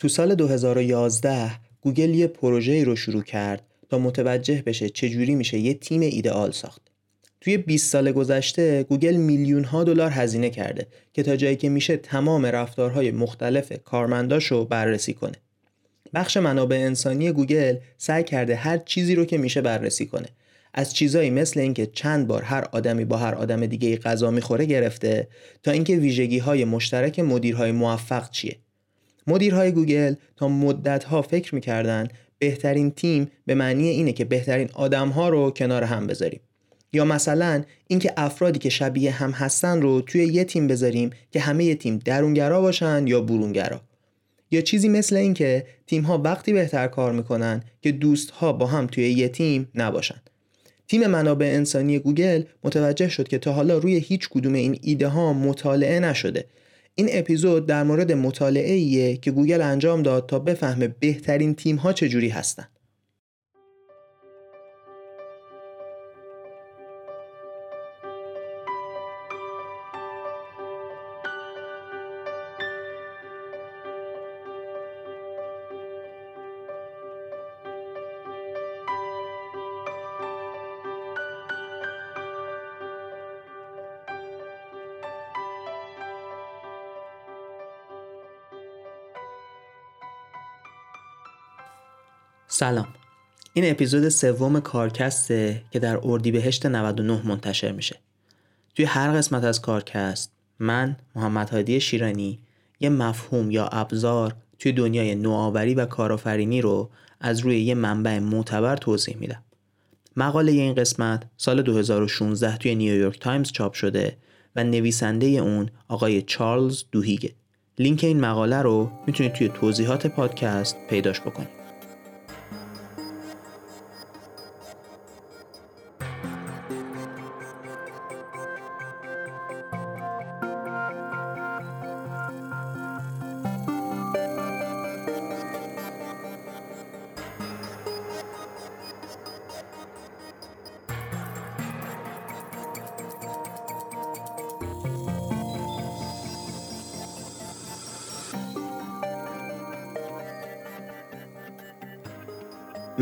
تو سال 2011 گوگل یه پروژه رو شروع کرد تا متوجه بشه چجوری میشه یه تیم ایدئال ساخت. توی 20 سال گذشته گوگل میلیون ها دلار هزینه کرده که تا جایی که میشه تمام رفتارهای مختلف کارمنداشو بررسی کنه. بخش منابع انسانی گوگل سعی کرده هر چیزی رو که میشه بررسی کنه. از چیزایی مثل اینکه چند بار هر آدمی با هر آدم دیگه غذا می‌خوره گرفته تا اینکه ویژگی های مشترک مدیرهای موفق چیه. مدیرهای گوگل تا مدتها فکر می‌کردن بهترین تیم به معنی اینه که بهترین آدمها رو کنار هم بذاریم. یا مثلا اینکه افرادی که شبیه هم هستن رو توی یه تیم بذاریم که همه یه تیم درونگرا باشن یا برونگرا. یا چیزی مثل اینکه تیم ها وقتی بهتر کار می‌کنن که دوست ها با هم توی یه تیم نباشن. تیم منابع انسانی گوگل متوجه شد که تا حالا روی هیچ کدوم این ایده ها مطالعه نشده. این اپیزود در مورد مطالعه ایه که گوگل انجام داد تا بفهمه بهترین تیم ها چجوری هستن. سلام. این اپیزود سوم کارکسته که در اردیبهشت 99 منتشر میشه. توی هر قسمت از کارکست من محمد هادی شیرانی یه مفهوم یا ابزار توی دنیای نوآوری و کارآفرینی رو از روی یه منبع معتبر توضیح میدم. مقاله این قسمت سال 2016 توی نیویورک تایمز چاپ شده و نویسنده اون آقای چارلز دوهیگه. لینک این مقاله رو می‌تونید توی توضیحات پادکست پیداش بکنید.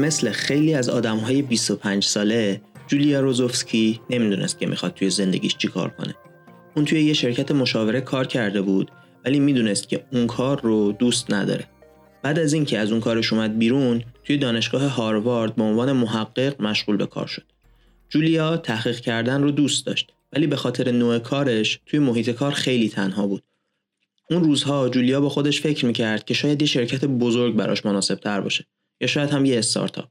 مثل خیلی از آدم های 25 ساله جولیا روزوفسکی نمی‌دونست که می‌خواد توی زندگیش چی کار کنه. اون توی یه شرکت مشاوره کار کرده بود ولی می‌دونست که اون کار رو دوست نداره. بعد از اینکه از اون کارش اومد بیرون توی دانشگاه هاروارد به عنوان محقق مشغول به کار شد. جولیا تحقیق کردن رو دوست داشت ولی به خاطر نوع کارش توی محیط کار خیلی تنها بود. اون روزها جولیا با خودش فکر می‌کرد که شاید یه شرکت بزرگ براش مناسب تر باشه. یا شاید هم یه استارتاپ.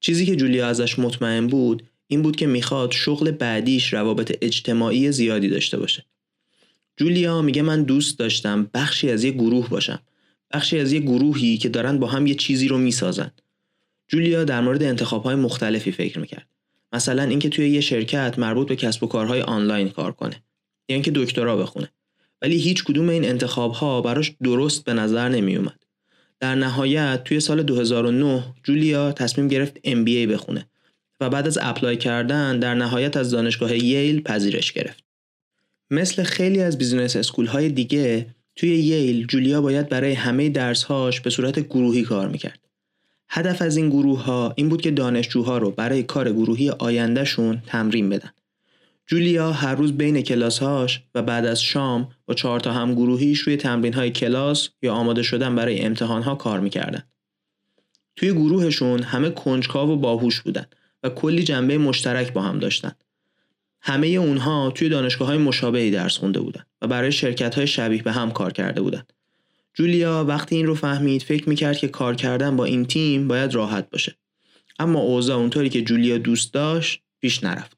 چیزی که جولیا ازش مطمئن بود این بود که می‌خواد شغل بعدیش روابط اجتماعی زیادی داشته باشه. جولیا میگه من دوست داشتم بخشی از یه گروه باشم. بخشی از یه گروهی که دارن با هم یه چیزی رو می‌سازن. جولیا در مورد انتخابهای مختلفی فکر می‌کرد. مثلا اینکه توی یه شرکت مربوط به کسب و کارهای آنلاین کار کنه. یا اینکه دکترا بخونه. ولی هیچ کدوم این انتخابها براش درست به نظر نمیومد در نهایت توی سال 2009 جولیا تصمیم گرفت MBA بخونه و بعد از apply کردن در نهایت از دانشگاه ییل پذیرش گرفت. مثل خیلی از business school های دیگه توی ییل جولیا باید برای همه درسهاش به صورت گروهی کار می‌کرد. هدف از این گروه ها این بود که دانشجوها رو برای کار گروهی آیندهشون تمرین بدن. جولیا هر روز بین کلاسهاش و بعد از شام با چهار تا هم گروهیش روی تمرین های کلاس یا آماده شدن برای امتحان ها کار می‌کردن. توی گروهشون همه کنجکاو و باهوش بودن و کلی جنبه مشترک با هم داشتن. همه اونها توی دانشگاه های مشابهی درس خونده بودن و برای شرکت های شبیه به هم کار کرده بودن. جولیا وقتی این رو فهمید فکر می‌کرد که کار کردن با این تیم باید راحت باشه. اما اوضاع اونطوری که جولیا دوست داشت پیش نرفت.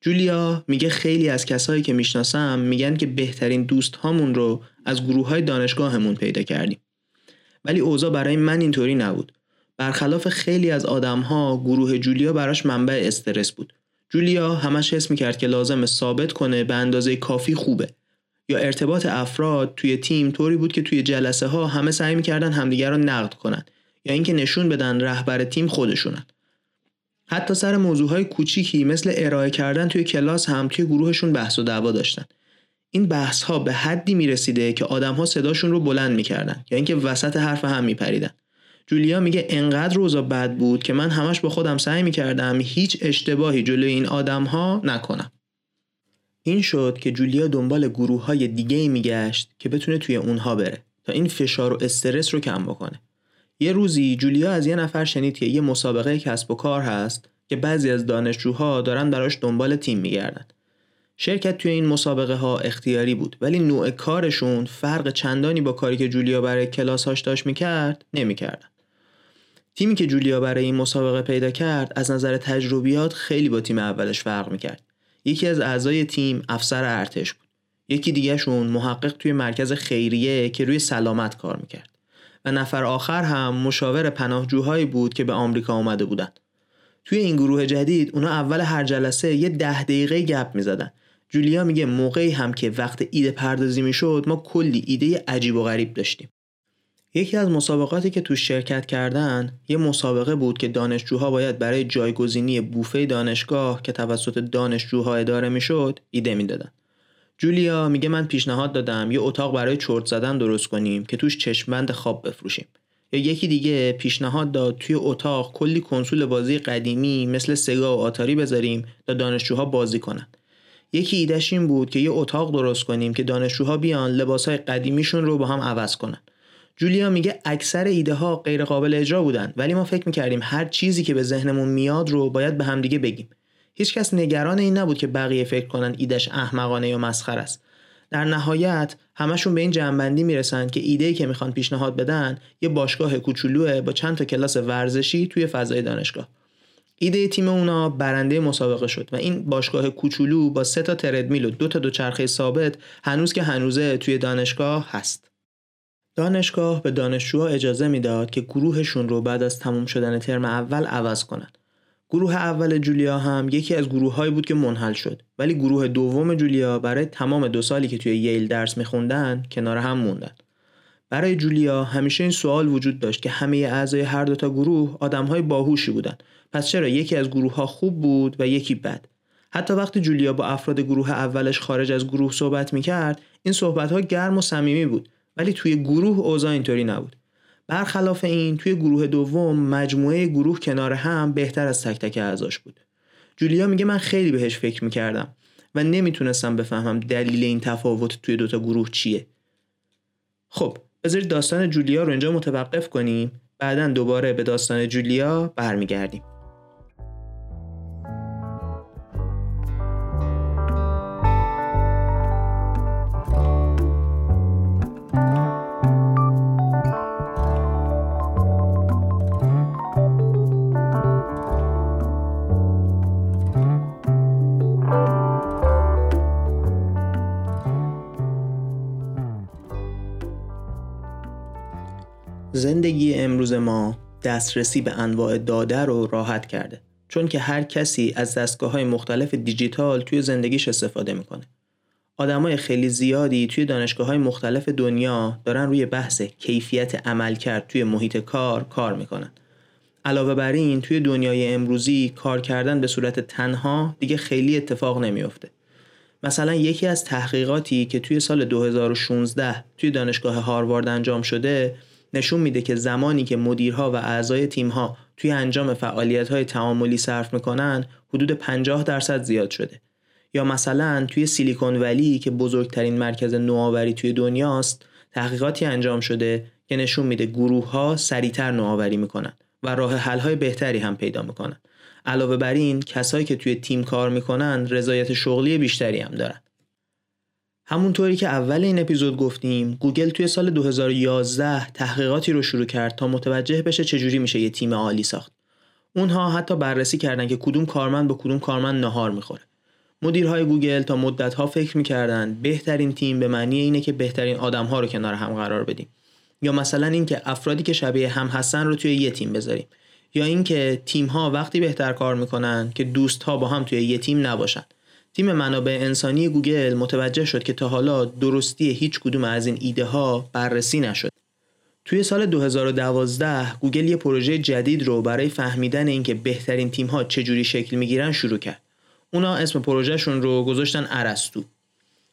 جولیا میگه خیلی از کسایی که می‌شناسم میگن که بهترین دوست هامون رو از گروه های دانشگاهمون پیدا کردیم. ولی اوضاع برای من اینطوری نبود. برخلاف خیلی از آدم ها گروه جولیا براش منبع استرس بود. جولیا همش حس می‌کرد که لازم ثابت کنه به اندازه کافی خوبه. یا ارتباط افراد توی تیم طوری بود که توی جلسه ها همه سعی می‌کردن همدیگر رو نقد کنن یا اینکه نشون بدن رهبر تیم خودشونن. حتی سر موضوعهای کوچیکی مثل ارائه کردن توی کلاس هم توی گروهشون بحث و دعوا داشتن. این بحث ها به حدی می رسیده که آدم ها صداشون رو بلند می‌کردن یا اینکه وسط حرف هم میپریدن. جولیا میگه انقدر روزا بد بود که من همش با خودم سعی می‌کردم هیچ اشتباهی جلوی این آدم ها نکنم. این شد که جولیا دنبال گروه های دیگه ای میگشت که بتونه توی اونها بره تا این فشار و استرس رو کم بکنه. یه روزی جولیا از یه نفر شنید که یه مسابقه کسب و کار هست که بعضی از دانشجوها دارن براش دنبال تیم میگردن. شرکت توی این مسابقه ها اختیاری بود ولی نوع کارشون فرق چندانی با کاری که جولیا برای کلاسهاش داشت می‌کرد نمی‌کردن. تیمی که جولیا برای این مسابقه پیدا کرد از نظر تجربیات خیلی با تیم اولش فرق می‌کرد. یکی از اعضای تیم افسر ارتش بود. یکی دیگهشون محقق توی مرکز خیریه که روی سلامت کار می‌کرد. و نفر آخر هم مشاور پناهجوهایی بود که به آمریکا آمده بودند. توی این گروه جدید اونا اول هر جلسه یه ده دقیقه گپ می‌زدن. جولیا میگه موقعی هم که وقت ایده پردازی می‌شد ما کلی ایده عجیب و غریب داشتیم. یکی از مسابقاتی که تو شرکت کردن یه مسابقه بود که دانشجوها باید برای جایگزینی بوفه دانشگاه که توسط دانشجوها اداره می‌شد ایده می‌دادن. جولیا میگه من پیشنهاد دادم یه اتاق برای چرت زدن درست کنیم که توش چشمبند خواب بفروشیم. یا یکی دیگه پیشنهاد داد توی اتاق کلی کنسول بازی قدیمی مثل سگا و آتاری بذاریم تا دانشجوها بازی کنن. یکی ایدهش این بود که یه اتاق درست کنیم که دانشجوها بیان لباسهای قدیمیشون رو با هم عوض کنن. جولیا میگه اکثر ایده ها غیر قابل اجرا بودن ولی ما فکر می‌کردیم هر چیزی که به ذهنمون میاد رو باید به همدیگه بگیم. هیچکس نگران این نبود که بقیه فکر کنن ایدش احمقانه یا مسخر است. در نهایت همشون به این جنبندی می‌رسن که ایده که می‌خوان پیشنهاد بدن یه باشگاه کوچولوه با چند تا کلاس ورزشی توی فضای دانشگاه. ایده تیم اونا برنده مسابقه شد و این باشگاه کوچولو با سه تا تردمیل و دو تا دوچرخه ثابت هنوز که هنوزه توی دانشگاه هست. دانشگاه به دانشجوها اجازه می‌داد که گروهشون رو بعد از تموم شدن ترم اول عوض کنند. گروه اول جولیا هم یکی از گروههایی بود که منحل شد. ولی گروه دوم جولیا برای تمام دو سالی که توی ییل درس میخوندن کنار هم موندن. برای جولیا همیشه این سوال وجود داشت که همه اعضای هر دو تا گروه آدمهای باهوشی بودن. پس چرا یکی از گروه ها خوب بود و یکی بد؟ حتی وقتی جولیا با افراد گروه اولش خارج از گروه صحبت می‌کرد این صحبت ها گرم و صمیمی بود. ولی توی گروه اوضاع اینطوری نبود. برخلاف این توی گروه دوم مجموعه گروه کنار هم بهتر از تک تک اعضاش بود. جولیا میگه من خیلی بهش فکر می‌کردم و نمی‌تونستم بفهمم دلیل این تفاوت توی دوتا گروه چیه. خب بذارید داستان جولیا رو اینجا متوقف کنیم بعدا دوباره به داستان جولیا برمیگردیم. زندگی امروز ما دسترسی به انواع داده رو راحت کرده چون که هر کسی از دستگاه های مختلف دیجیتال توی زندگیش استفاده می‌کنه. آدمای خیلی زیادی توی دانشگاه های مختلف دنیا دارن روی بحث کیفیت عمل کرد توی محیط کار کار می‌کنن. علاوه بر این توی دنیای امروزی کار کردن به صورت تنها دیگه خیلی اتفاق نمیافته. مثلا یکی از تحقیقاتی که توی سال 2016 توی دانشگاه هاروارد انجام شده نشون میده که زمانی که مدیرها و اعضای تیمها توی انجام فعالیت‌های تعاملی صرف می‌کنن حدود 50 درصد زیاد شده. یا مثلا توی سیلیکون ولی که بزرگترین مرکز نوآوری توی دنیاست تحقیقاتی انجام شده که نشون میده گروه ها سریعتر نوآوری می‌کنن و راه حل های بهتری هم پیدا می‌کنن. علاوه بر این کسایی که توی تیم کار می‌کنن رضایت شغلی بیشتری هم دارن. همونطوری که اول این اپیزود گفتیم گوگل توی سال 2011 تحقیقاتی رو شروع کرد تا متوجه بشه چجوری میشه یه تیم عالی ساخت. اونها حتی بررسی کردن که کدوم کارمند با کدوم کارمند نهار می‌خوره. مدیرهای گوگل تا مدتها فکر می‌کردن بهترین تیم به معنی اینه که بهترین آدمها رو کنار هم قرار بدیم. یا مثلا اینکه افرادی که شبیه هم هستن رو توی یه تیم بذاریم. یا اینکه تیم ها وقتی بهتر کار می‌کنن که دوست ها با هم توی یه تیم نباشن. تیم منابع انسانی گوگل متوجه شد که تا حالا درستی هیچ کدوم از این ایده ها بررسی نشد. توی سال 2012 گوگل یه پروژه جدید رو برای فهمیدن اینکه بهترین تیم ها چجوری شکل می‌گیرن شروع کرد. اونا اسم پروژهشون رو گذاشتن ارسطو.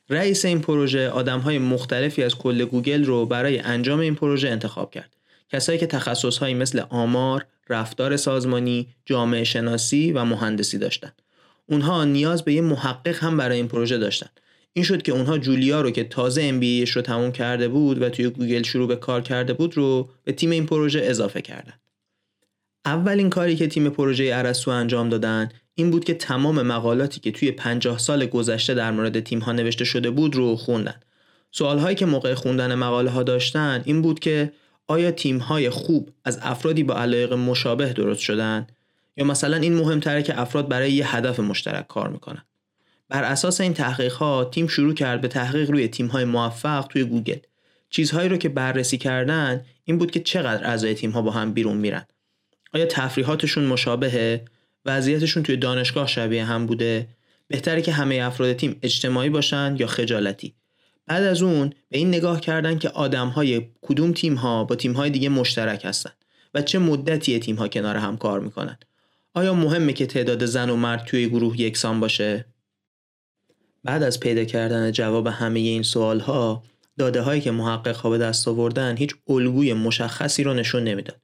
رئیس این پروژه های مختلفی از کل گوگل رو برای انجام این پروژه انتخاب کرد. کسایی که تخصصهایی مثل آمار، رفتار سازمانی، جامعه شناسی و مهندسی داشتن. اونها نیاز به یه محقق هم برای این پروژه داشتن. این شد که اونها جولیا رو که تازه MBAش رو تموم کرده بود و توی گوگل شروع به کار کرده بود رو به تیم این پروژه اضافه کردن. اولین کاری که تیم پروژه ارسطو انجام دادن این بود که تمام مقالاتی که توی 50 سال گذشته در مورد تیم ها نوشته شده بود رو خوندن. سوال هایی که موقع خوندن مقاله ها داشتن این بود که آیا تیم های خوب از افرادی با علایق مشابه درست شدن یا مثلا این مهمتره که افراد برای یه هدف مشترک کار می‌کنن. بر اساس این تحقیق ها تیم شروع کرد به تحقیق روی تیم های موفق توی گوگل. چیزهایی رو که بررسی کردن این بود که چقدر اعضای تیم ها با هم بیرون میرن. آیا تفریحاتشون مشابهه وضعیتشون توی دانشگاه شبیه هم بوده بهتره که همه افراد تیم اجتماعی باشن یا خجالتی بعد از اون به این نگاه کردن که آدم های کدوم تیم ها با تیم های دیگه مشترک هستن و چه مدتی تیم ها کنار هم کار می‌کنن آیا مهمه که تعداد زن و مرد توی گروه یکسان باشه؟ بعد از پیدا کردن جواب همه این سوال ها داده هایی که محقق ها به دست آوردن هیچ الگوی مشخصی رو نشون نمی‌داد.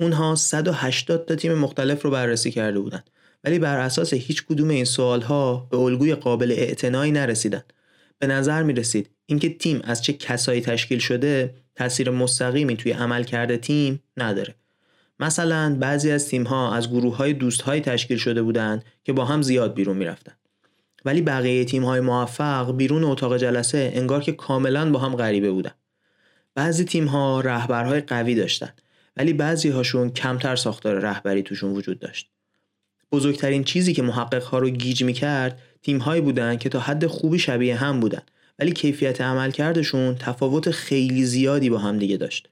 اونها 180 تا تیم مختلف رو بررسی کرده بودند ولی بر اساس هیچ کدوم این سوال ها به الگوی قابل اعتنایی نرسیدن. به نظر می رسید اینکه تیم از چه کسایی تشکیل شده تاثیر مستقیمی توی عملکرد تیم نداره. مثلا بعضی از تیم ها از گروه های دوست های تشکیل شده بودند که با هم زیاد بیرون می‌رفتن ولی بقیه تیم های موفق بیرون اتاق جلسه انگار که کاملا با هم غریبه بودن بعضی تیم ها رهبرهای قوی داشتن ولی بعضی هاشون کمتر ساختار رهبری توشون وجود داشت. بزرگترین چیزی که محقق ها رو گیج می‌کرد تیم هایی بودن که تا حد خوبی شبیه هم بودن ولی کیفیت عملکردشون تفاوت خیلی زیادی با هم دیگه داشت.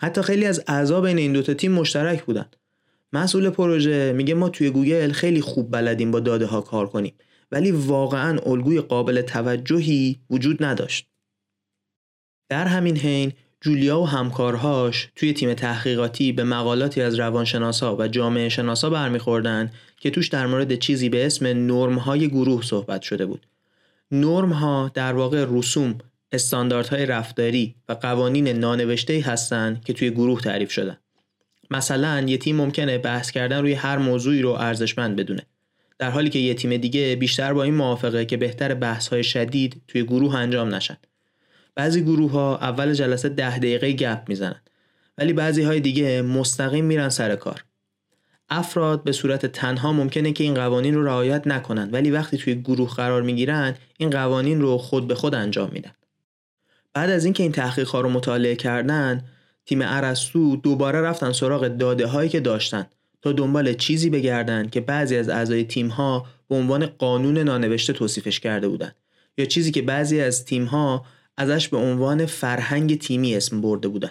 حتی خیلی از اعضا بین این دوتا تیم مشترک بودن. مسئول پروژه میگه ما توی گوگل خیلی خوب بلدیم با داده ها کار کنیم ولی واقعا الگوی قابل توجهی وجود نداشت. در همین حین جولیا و همکارهاش توی تیم تحقیقاتی به مقالاتی از روانشناسا و جامعه شناسا برمیخوردن که توش در مورد چیزی به اسم نرم های گروه صحبت شده بود. نرم ها در واقع رسوم، استانداردهای رفتاری و قوانین نانوشته هستند که توی گروه تعریف شدن. مثلا یه تیم ممکنه بحث کردن روی هر موضوعی رو ارزشمند بدونه. در حالی که یه تیم دیگه بیشتر با این موافقه که بهتر بحث های شدید توی گروه انجام نشن. بعضی گروه ها اول جلسه ده دقیقه گپ می‌زنن ولی بعضی های دیگه مستقیم میرن سر کار افراد به صورت تنها ممکنه که این قوانین رو رعایت نکنن ولی وقتی توی گروه قرار می‌گیرن این قوانین رو خود به خود انجام میدن بعد از اینکه این تحقیق ها رو مطالعه کردن تیم ارسطو دوباره رفتن سراغ داده هایی که داشتن تا دنبال چیزی بگردن که بعضی از اعضای تیم ها به عنوان قانون نانوشته توصیفش کرده بودن یا چیزی که بعضی از تیم ها ازش به عنوان فرهنگ تیمی اسم برده بودن.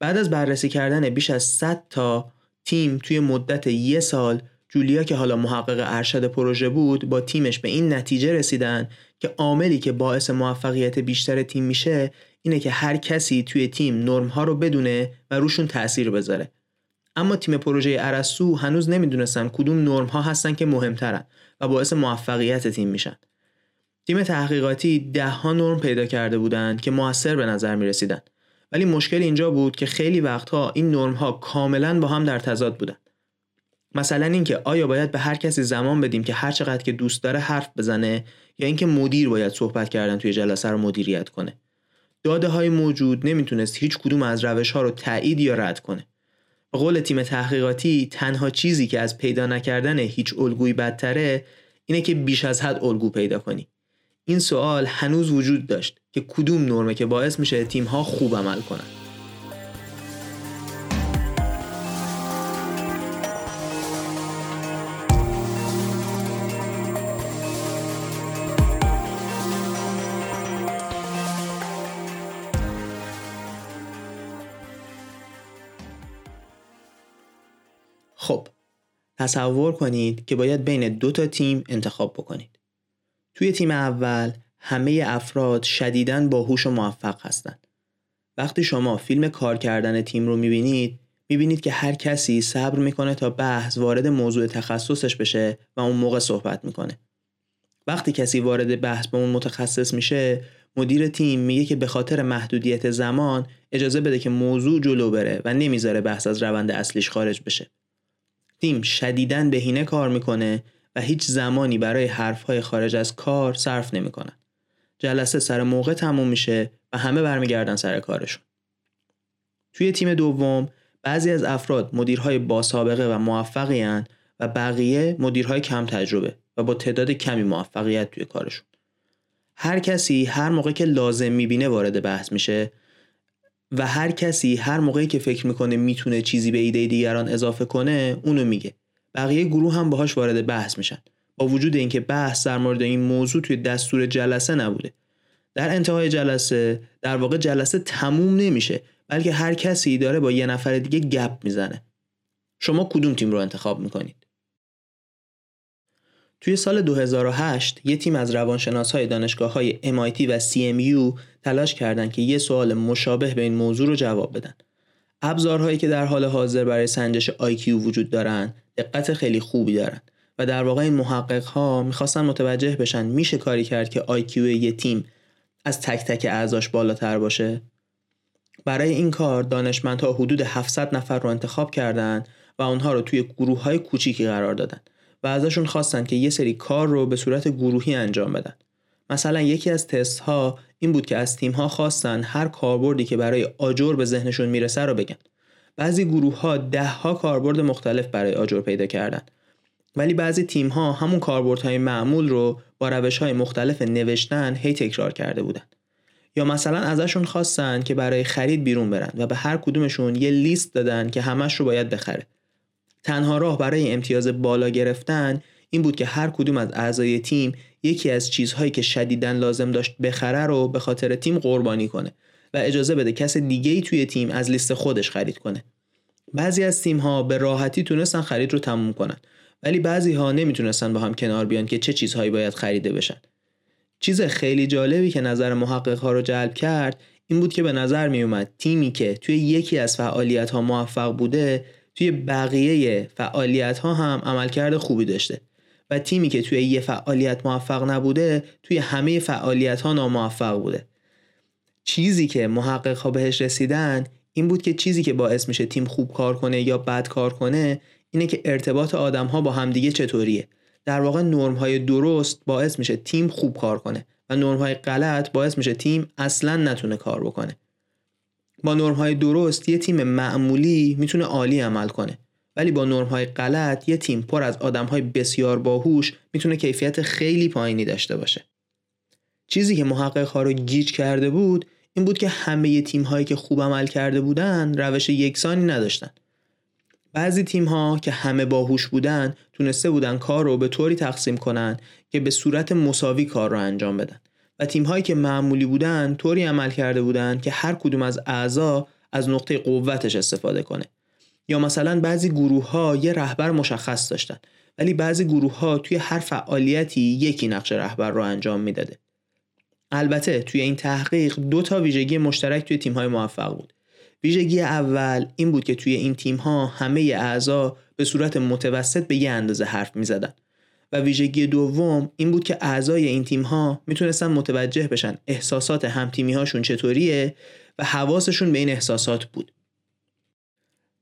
بعد از بررسی کردن بیش از 100 تا تیم توی مدت یه سال جولیا که حالا محقق ارشد پروژه بود با تیمش به این نتیجه رسیدن که عاملی که باعث موفقیت بیشتر تیم میشه اینه که هر کسی توی تیم نرم ها رو بدونه و روشون تاثیر بذاره اما تیم پروژه ارسطو هنوز نمی‌دونستن کدوم نرم ها هستن که مهمترن و باعث موفقیت تیم میشن تیم تحقیقاتی ده ها نرم پیدا کرده بودند که موثر به نظر می رسیدن. ولی مشکل اینجا بود که خیلی وقتها این نرم ها کاملا با هم در تضاد بودن. مثلا اینکه آیا باید به هر کسی زمان بدیم که هر چقدر که دوست داره حرف بزنه یا اینکه مدیر باید صحبت کردن توی جلسه رو مدیریت کنه. داده های موجود نمی‌تونست هیچ کدوم از روش ها رو تایید یا رد کنه. به قول تیم تحقیقاتی تنها چیزی که از پیدا نکردن هیچ الگویی بدتره اینه که بیش از حد الگو پیدا کنی. این سوال هنوز وجود داشت که کدوم نرمه که باعث میشه تیم ها خوب عمل کنن تصور کنید که باید بین دو تا تیم انتخاب بکنید توی تیم اول همه افراد شدیداً باهوش و موفق هستند. وقتی شما فیلم کار کردن تیم رو می‌بینید می‌بینید که هر کسی صبر می‌کنه تا بحث وارد موضوع تخصصش بشه و اون موقع صحبت می‌کنه. وقتی کسی وارد بحث با اون متخصص میشه مدیر تیم میگه که به خاطر محدودیت زمان اجازه بده که موضوع جلو بره و نمی‌ذاره بحث از روند اصلیش خارج بشه تیم شدیداً بهینه کار می‌کنه و هیچ زمانی برای حرفهای خارج از کار صرف نمی‌کنن جلسه سر موقع تموم میشه و همه برمیگردن سر کارشون. توی تیم دوم بعضی از افراد مدیرهای با سابقه و موفقی و بقیه مدیرهای کم تجربه و با تعداد کمی موفقیت توی کارشون. هر کسی هر موقع که لازم می‌بینه وارد بحث میشه و هر کسی هر موقعی که فکر می‌کنه می‌تونه چیزی به ایده دیگران اضافه کنه اونو میگه. بقیه گروه هم باهاش وارد بحث میشن. با وجود اینکه بحث در مورد این موضوع توی دستور جلسه نبوده. در انتهای جلسه در واقع جلسه تموم نمیشه بلکه هر کسی داره با یه نفر دیگه گپ می‌زنه. شما کدوم تیم رو انتخاب می‌کنید؟ توی سال 2008 یه تیم از روانشناس های دانشگاه های MIT و CMU تلاش کردند که یه سوال مشابه به این موضوع رو جواب بدن. ابزارهایی که در حال حاضر برای سنجش IQ وجود دارن دقت خیلی خوبی دارن و در واقع این محقق ها می‌خواستن متوجه بشن میشه کاری کرد که IQ یه تیم از تک تک اعضاش بالاتر باشه برای این کار دانشمندها حدود 700 نفر رو انتخاب کردند و اونها رو توی گروه های کوچیکی قرار دادن و ازشون خواستن که یه سری کار رو به صورت گروهی انجام بدن. مثلا یکی از تست ها این بود که از تیم ها خواستن هر کاربردی که برای آجر به ذهنشون می‌رسه رو بگن. بعضی گروه ها ده ها کاربرد مختلف برای آجر پیدا کردن. ولی بعضی تیم ها همون کاربردهای معمول رو با روش های مختلف نوشتن هی تکرار کرده بودن. یا مثلا ازشون خواستن که برای خرید بیرون برن و به هر کدومشون یه لیست دادن که همش رو باید بخره. تنها راه برای امتیاز بالا گرفتن این بود که هر کدوم از اعضای تیم یکی از چیزهایی که شدیدن لازم داشت بخره رو به خاطر تیم قربانی کنه و اجازه بده کس دیگه ای توی تیم از لیست خودش خرید کنه. بعضی از تیم ها به راحتی تونستن خرید رو تموم کنن ولی بعضی ها نمی‌تونستن با هم کنار بیان که چه چیزهایی باید خریده بشن. چیز خیلی جالبی که نظر محقق ها رو جلب کرد این بود که به نظر می اومد تیمی که توی یکی از فعالیت ها موفق بوده توی بقیه فعالیت ها هم عملکرد خوبی داشته. و تیمی که توی یه فعالیت موفق نبوده توی همه فعالیت ها ناموفق بوده. چیزی که محقق ها بهش رسیدن این بود که چیزی که باعث میشه تیم خوب کار کنه یا بد کار کنه اینه که ارتباط آدم ها با همدیگه چطوریه. در واقع نرم های درست باعث میشه تیم خوب کار کنه و نرم های غلط باعث میشه تیم اصلا نتونه کار بکنه. با نرم های درست یه تیم معمولی می‌تونه عالی عمل کنه. ولی با نرم های غلط یه تیم پر از آدم های بسیار باهوش می‌تونه کیفیت خیلی پایینی داشته باشه. چیزی که محقق ها رو گیج کرده بود این بود که همه تیم هایی که خوب عمل کرده بودن روش یکسانی نداشتن. بعضی تیم ها که همه باهوش بودن تونسته بودن کار رو به طوری تقسیم کنن که به صورت مساوی کار رو انجام بدن. تیم هایی که معمولی بودن طوری عمل کرده بودن که هر کدوم از اعضا از نقطه قوتش استفاده کنه. یا مثلا بعضی گروه ها یه رهبر مشخص داشتن ولی بعضی گروه ها توی هر فعالیتی یکی نقش رهبر رو انجام می‌داده. البته توی این تحقیق دو تا ویژگی مشترک توی تیم های موفق بود. ویژگی اول این بود که توی این تیم ها همه اعضا به صورت متوسط به یه اندازه حرف می زدن. و ویژگی دوم این بود که اعضای این تیم ها می‌تونستن متوجه بشن احساسات همتیمی هاشون چطوریه و حواسشون به این احساسات بود.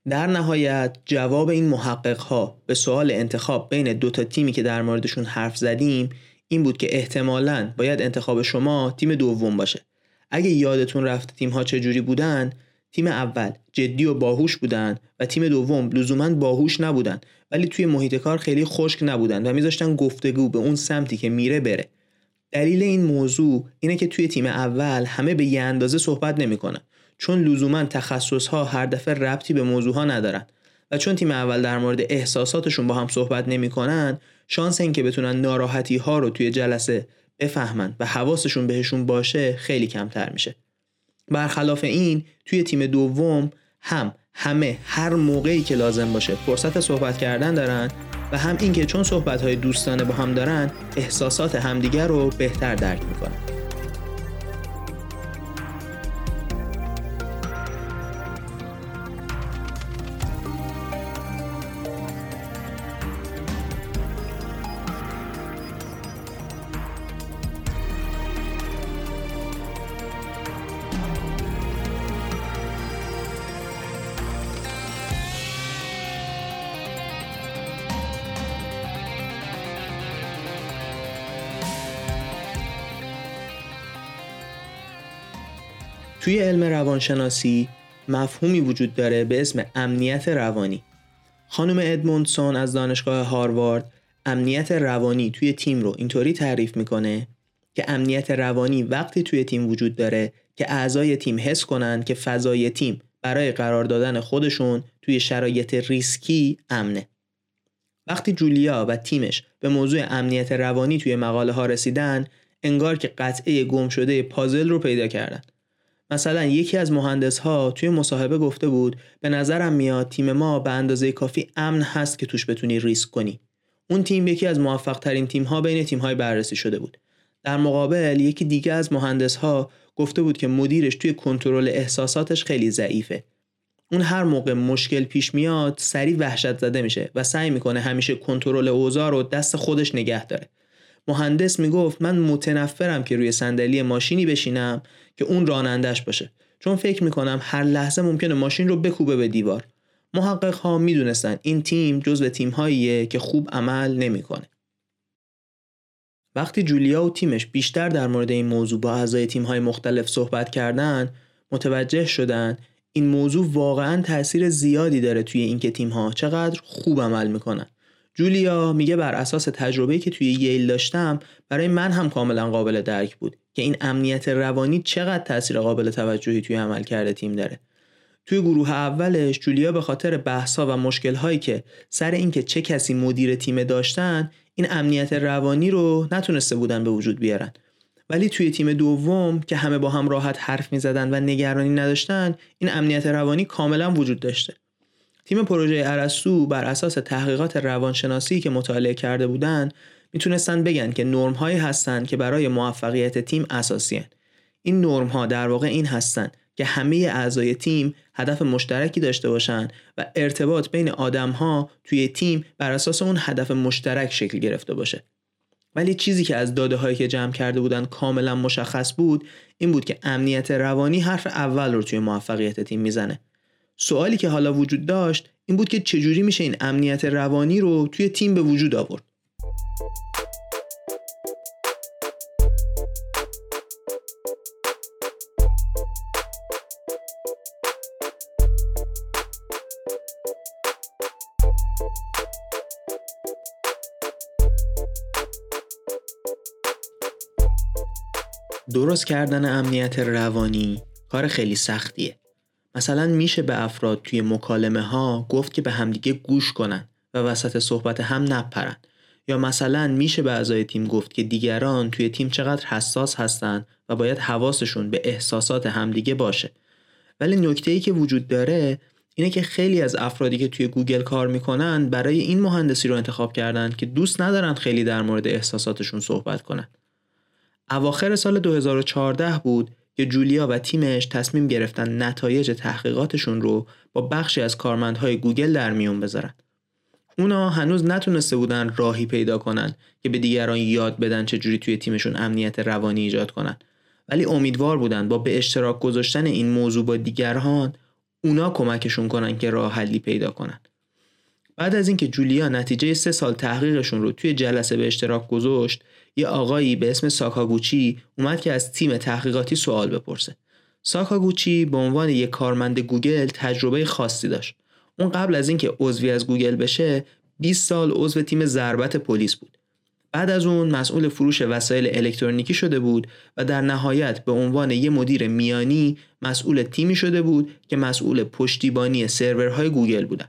در نهایت جواب این محقق ها به سوال انتخاب بین دو تا تیمی که در موردشون حرف زدیم این بود که احتمالاً باید انتخاب شما تیم دوم باشه. اگه یادتون رفته تیم ها چجوری بودن تیم اول جدی و باهوش بودن و تیم دوم لزوما باهوش نبودن. ولی توی محیط کار خیلی خشک نبودن و میذاشتن گفتگو به اون سمتی که میره بره. دلیل این موضوع اینه که توی تیم اول همه به یه اندازه صحبت نمی‌کنن. چون لزوما تخصص ها هر دفعه ربطی به موضوع ها ندارن. و چون تیم اول در مورد احساساتشون با هم صحبت نمی‌کنن شانس اینکه بتونن ناراحتی ها رو توی جلسه بفهمن و حواسشون بهشون باشه خیلی کمتر میشه. برخلاف این توی تیم دوم هم همه هر موقعی که لازم باشه فرصت صحبت کردن دارن و هم اینکه چون صحبت های دوستانه با هم دارن احساسات همدیگر رو بهتر درک می‌کنن. توی علم روانشناسی مفهومی وجود داره به اسم امنیت روانی خانم ادموندسون از دانشگاه هاروارد امنیت روانی توی تیم رو اینطوری تعریف می‌کنه که امنیت روانی وقتی توی تیم وجود داره که اعضای تیم حس کنن که فضای تیم برای قرار دادن خودشون توی شرایط ریسکی امنه. وقتی جولیا و تیمش به موضوع امنیت روانی توی مقاله ها رسیدن انگار که قطعه گم شده پازل رو پیدا کردن. مثلا یکی از مهندس ها توی مصاحبه گفته بود به نظرم میاد تیم ما به اندازه کافی امن هست که توش بتونی ریسک کنی. اون تیم یکی از موفق ترین تیم ها بین تیم های بررسی شده بود. در مقابل یکی دیگه از مهندس ها گفته بود که مدیرش توی کنترل احساساتش خیلی ضعیفه. اون هر موقع مشکل پیش میاد سریع وحشت زده میشه و سعی می‌کنه همیشه کنترل اوضاع رو دست خودش نگه داره. مهندس می‌گفت من متنفرم که روی صندلی ماشینی بشینم که اون رانندش باشه. چون فکر می‌کنم هر لحظه ممکنه ماشین رو بکوبه به دیوار. محقق ها می‌دونستن این تیم جزو تیم هاییه که خوب عمل نمی‌کنه. وقتی جولیا و تیمش بیشتر در مورد این موضوع با اعضای تیم های مختلف صحبت کردن متوجه شدن این موضوع واقعا تاثیر زیادی داره توی اینکه تیم ها چقدر خوب عمل می‌کنن. جولیا میگه بر اساس تجربه‌ای که توی ییل داشتم برای من هم کاملا قابل درک بود که این امنیت روانی چقدر تاثیر قابل توجهی توی عمل کرده تیم داره. توی گروه اولش جولیا به خاطر بحثا و مشکلهایی که سر اینکه چه کسی مدیر تیم داشتن این امنیت روانی رو نتونسته بودن به وجود بیارن. ولی توی تیم دوم که همه با هم راحت حرف می‌زدن و نگرانی نداشتن این امنیت روانی کاملا وجود داشته. تیم پروژه ارسطو بر اساس تحقیقات روانشناسی که مطالعه کرده بودند می‌تونستن بگن که نرم هایی هستند که برای موفقیت تیم اساسی هن. این نرم ها در واقع این هستند که همه اعضای تیم هدف مشترکی داشته باشن و ارتباط بین آدم ها توی تیم بر اساس اون هدف مشترک شکل گرفته باشه ولی چیزی که از داده هایی که جمع کرده بودن کاملا مشخص بود این بود که امنیت روانی حرف اول رو توی موفقیت تیم می‌زنه سوالی که حالا وجود داشت این بود که چجوری میشه این امنیت روانی رو توی تیم به وجود آورد. درست کردن امنیت روانی کار خیلی سختیه. مثلا میشه به افراد توی مکالمه ها گفت که به همدیگه گوش کنن و وسط صحبت هم نپرن. یا مثلا میشه به اعضای تیم گفت که دیگران توی تیم چقدر حساس هستن و باید حواسشون به احساسات همدیگه باشه. ولی نکته ای که وجود داره اینه که خیلی از افرادی که توی گوگل کار می‌کنن برای این مهندسی رو انتخاب کردن که دوست ندارن خیلی در مورد احساساتشون صحبت کنن. اواخر سال 2014 بود که جولیا و تیمش تصمیم گرفتن نتایج تحقیقاتشون رو با بخشی از کارمندهای گوگل در میون بذارن. اونا هنوز نتونسته بودن راهی پیدا کنن که به دیگران یاد بدن چجوری توی تیمشون امنیت روانی ایجاد کنن. ولی امیدوار بودن با به اشتراک گذاشتن این موضوع با دیگران اونا کمکشون کنن که راه حلی پیدا کنن. بعد از اینکه جولیا نتیجه سه سال تحقیقشون رو توی جلسه به اشتراک گذاشت یه آقایی به اسم ساکاگوچی اومد که از تیم تحقیقاتی سوال بپرسه. ساکاگوچی به عنوان یک کارمند گوگل تجربه خاصی داشت. اون قبل از اینکه عضوی از گوگل بشه 20 سال عضو تیم ضربت پلیس بود. بعد از اون مسئول فروش وسایل الکترونیکی شده بود و در نهایت به عنوان یه مدیر میانی مسئول تیمی شده بود که مسئول پشتیبانی سرورهای گوگل بودن.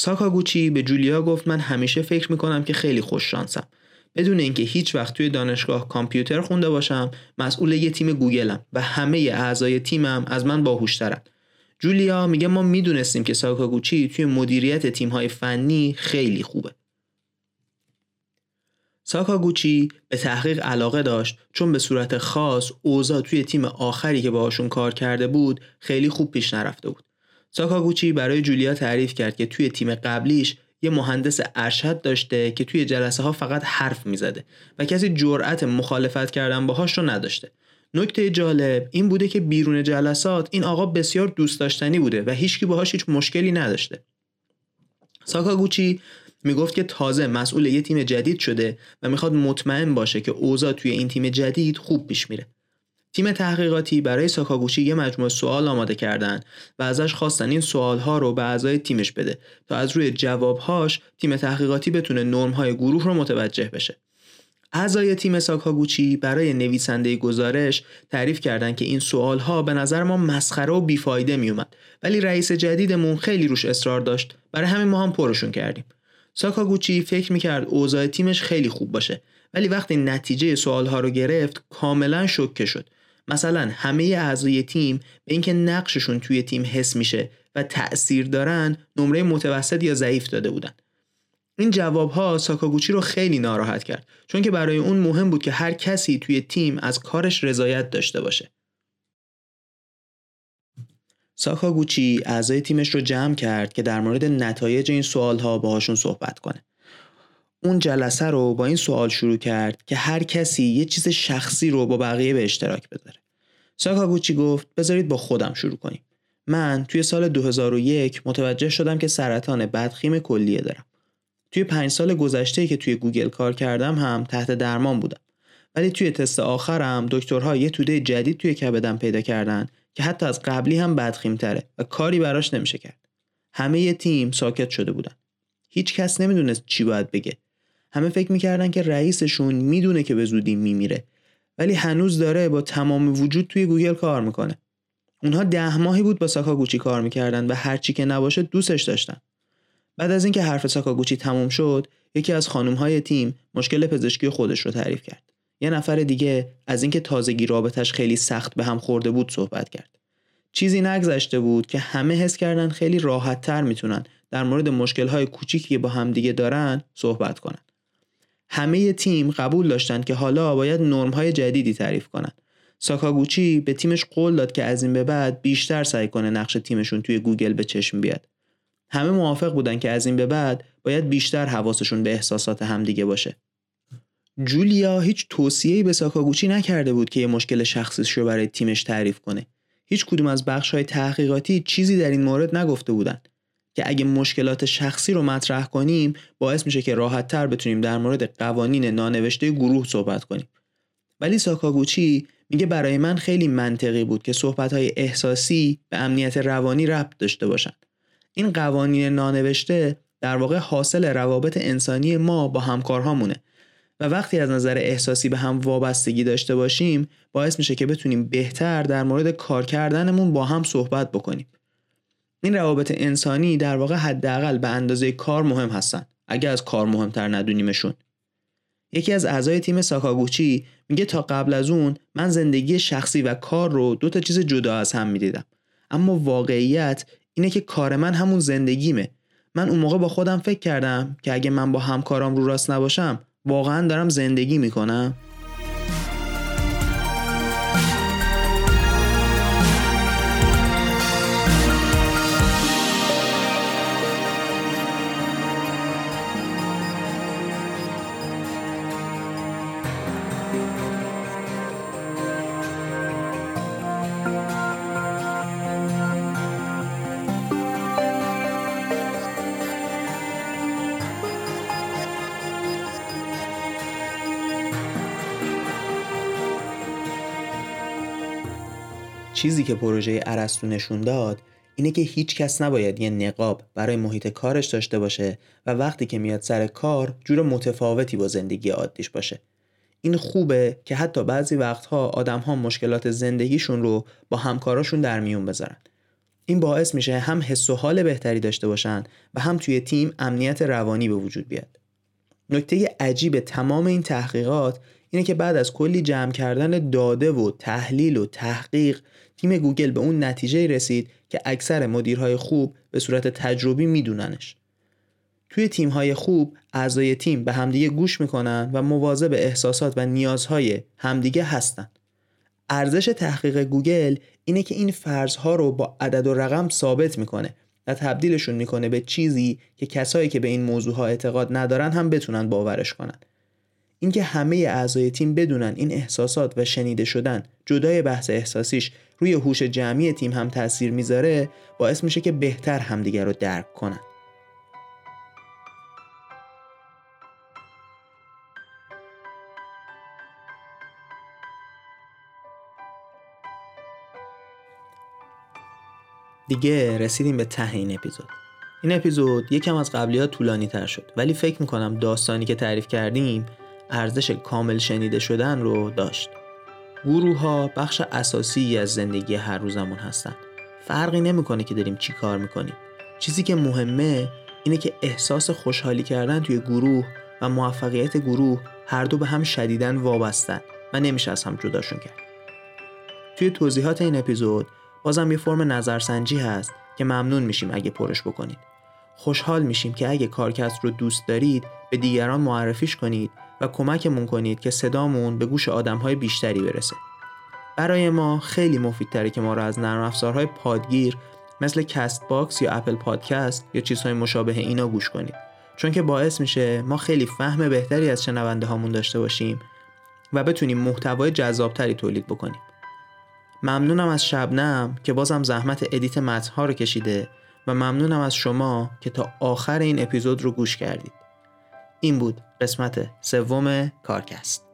ساکاگوچی به جولیا گفت من همیشه فکر می‌کنم که خیلی خوش شانسم. بدون اینکه هیچ وقت توی دانشگاه کامپیوتر خونده باشم مسئول یه تیم گوگلم و همه اعضای تیمم از من باهوشترن جولیا میگه ما می‌دونستیم که ساکاگوچی توی مدیریت تیم‌های فنی خیلی خوبه. ساکاگوچی به تحقیق علاقه داشت چون به صورت خاص اوضاع توی تیم آخری که باهاشون کار کرده بود خیلی خوب پیش نرفته بود. ساکاگوچی برای جولیا تعریف کرد که توی تیم قبلیش یه مهندس ارشد داشته که توی جلسه ها فقط حرف می‌زده و کسی جرأت مخالفت کردن باهاش رو نداشته. نکته جالب این بوده که بیرون جلسات این آقا بسیار دوست داشتنی بوده و هیچکی باهاش هیچ مشکلی نداشته. ساکاگوچی می‌گفت که تازه مسئول یه تیم جدید شده و می‌خواد مطمئن باشه که اوضاع توی این تیم جدید خوب پیش میره. تیم تحقیقاتی برای ساکاگوچی یه مجموعه سوال آماده کردن و ازش خواستن این سوالها رو به اعضای تیمش بده تا از روی جوابهاش تیم تحقیقاتی بتونه نرمهای گروه رو متوجه بشه. اعضای تیم ساکاگوچی برای نویسنده گزارش تعریف کردند که این سوالها به نظر ما مسخره و بیفایده میومد ولی رئیس جدیدمون خیلی روش اصرار داشت. برای همین ما هم پرشون کردیم. ساکاگوچی فکر می‌کرد اوضاع تیمش خیلی خوب باشه ولی وقتی نتیجه سوالها رو گرفت کاملا شوکه شد. مثلا همه اعضای تیم به اینکه نقششون توی تیم حس میشه و تأثیر دارن نمره متوسط یا ضعیف داده بودن این جوابها ساکاگوچی رو خیلی ناراحت کرد چون که برای اون مهم بود که هر کسی توی تیم از کارش رضایت داشته باشه. ساکاگوچی اعضای تیمش رو جمع کرد که در مورد نتایج این سوالها باهاشون صحبت کنه. اون جلسه رو با این سوال شروع کرد که هر کسی یه چیز شخصی رو با بقیه به اشتراک بذاره. ساکاگوچی گفت بذارید با خودم شروع کنیم. من توی سال 2001 متوجه شدم که سرطان بدخیم کلیه دارم. توی پنج سال گذشته که توی گوگل کار کردم هم تحت درمان بودم ولی توی تست آخرم دکترها یه توده جدید توی کبدم پیدا کردن که حتی از قبلی هم بدخیمتره و کاری براش نمیشه کرد همه یه تیم ساکت شده بودن هیچ کس نمی‌دونست چی باید بگه همه فکر می‌کردن که رئیسشون می‌دونه که به زودی میمیره. ولی هنوز داره با تمام وجود توی گوگل کار می‌کنه. اونها ده ماهی بود با ساکاگوچی کار می‌کردن و هرچی که نباشه دوستش داشتن. بعد از اینکه حرف ساکاگوچی تموم شد یکی از های تیم مشکل پزشکی خودش رو تعریف کرد. یه نفر دیگه از اینکه تازگی رابطش خیلی سخت به هم خورده بود صحبت کرد. چیزی نگذشته بود که همه حس کردن خیلی راحت تر می‌تونن در مورد مشکلهای کوچیکی که با همدیگه دارن صحبت کنن. همه تیم قبول داشتند که حالا باید های جدیدی تعریف کنن ساکاگوچی به تیمش قول داد که از این به بعد بیشتر سعی کنه نقش تیمشون توی گوگل به چشم بیاد همه موافق بودن که از این به بعد باید بیشتر حواسشون به احساسات همدیگه باشه. جولیا هیچ توصیه‌ای به ساکاگوچی نکرده بود که یه مشکل شخصیش رو برای تیمش تعریف کنه. هیچ کدوم از بخش های تحقیقاتی چیزی در این مورد نگفته بودن که اگه مشکلات شخصی رو مطرح کنیم باعث میشه که راحت تر بتونیم در مورد قوانین نانوشته گروه صحبت کنیم. ولی ساکاگوچی میگه برای من خیلی منطقی بود که صحبت های احساسی به امنیت روانی ربط داشته باشن. این قوانین نانوشته در واقع حاصل روابط انسانی ما با همکارهامونه و وقتی از نظر احساسی به هم وابستگی داشته باشیم باعث میشه که بتونیم بهتر در مورد کار کردنمون با هم صحبت بکنیم این روابط انسانی در واقع حداقل به اندازه کار مهم هستن اگر از کار مهمتر ندونیمشون. یکی از اعضای تیم ساکاگوچی میگه تا قبل از اون من زندگی شخصی و کار رو دو تا چیز جدا از هم می‌دیدم. اما واقعیت اینه که کار من همون زندگیمه. من اون موقع با خودم فکر کردم که اگه من با همکارام رو راست نباشم واقعا دارم زندگی می‌کنم. چیزی که پروژه ارسطو نشون داد اینه که هیچ کس نباید یه نقاب برای محیط کارش داشته باشه و وقتی که میاد سر کار جور متفاوتی با زندگی عادیش باشه. این خوبه که حتی بعضی وقتها آدم ها مشکلات زندگیشون رو با همکاراشون در میون بذارن. این باعث میشه هم حس و حال بهتری داشته باشن و هم توی تیم امنیت روانی به وجود بیاد. نکته عجیب تمام این تحقیقات اینه که بعد از کلی جمع کردن داده و تحلیل و تحقیق تیم گوگل به اون نتیجه رسید که اکثر مدیرهای خوب به صورت تجربی میدوننش. توی تیمهای خوب اعضای تیم به همدیگه گوش می‌کنن و مواظب احساسات و نیازهای همدیگه هستن. ارزش تحقیق گوگل اینه که این فرضها رو با عدد و رقم ثابت می‌کنه و تبدیلشون می‌کنه به چیزی که کسایی که به این موضوع ها اعتقاد ندارن هم بتونن باورش کنن. اینکه همه اعضای تیم بدونن این احساسات و شنیده شدن جدای بحث احساسیش روی هوش جمعی تیم هم تاثیر می‌ذاره باعث میشه که بهتر همدیگر رو درک کنن. دیگه رسیدیم به ته این اپیزود. این اپیزود یکم از قبلی ها طولانی تر شد ولی فکر می‌کنم داستانی که تعریف کردیم ارزش کامل شنیده شدن رو داشت. گروه ها بخش اساسی از زندگی هر روزمون هستن. فرقی نمی‌کنه که داریم چی کار می‌کنیم. چیزی که مهمه اینه که احساس خوشحالی کردن توی گروه و موفقیت گروه هر دو به هم شدیدن وابستن و نمیشه از هم جداشون کرد. توی توضیحات این اپیزود بازم یه فرم نظرسنجی هست که ممنون میشیم اگه پرش بکنید. خوشحال میشیم که اگه کارکست رو دوست دارید به دیگران معرفیش کنید و کمکمون کنید که صدامون به گوش آدمهای بیشتری برسه. برای ما خیلی مفیدتره که ما رو از نرم افزارهای پادگیر مثل Castbox یا Apple Podcast یا چیزهای مشابه اینا گوش کنید. چون که باعث میشه ما خیلی فهم بهتری از شنونده هامون داشته باشیم و بتونیم محتوای جذابتری تولید بکنیم. ممنونم از شبنم که بازم زحمت edit متنها رو کشیده و ممنونم از شما که تا آخر این اپیزود رو گوش کردید. این بود قسمت سوم کارکست.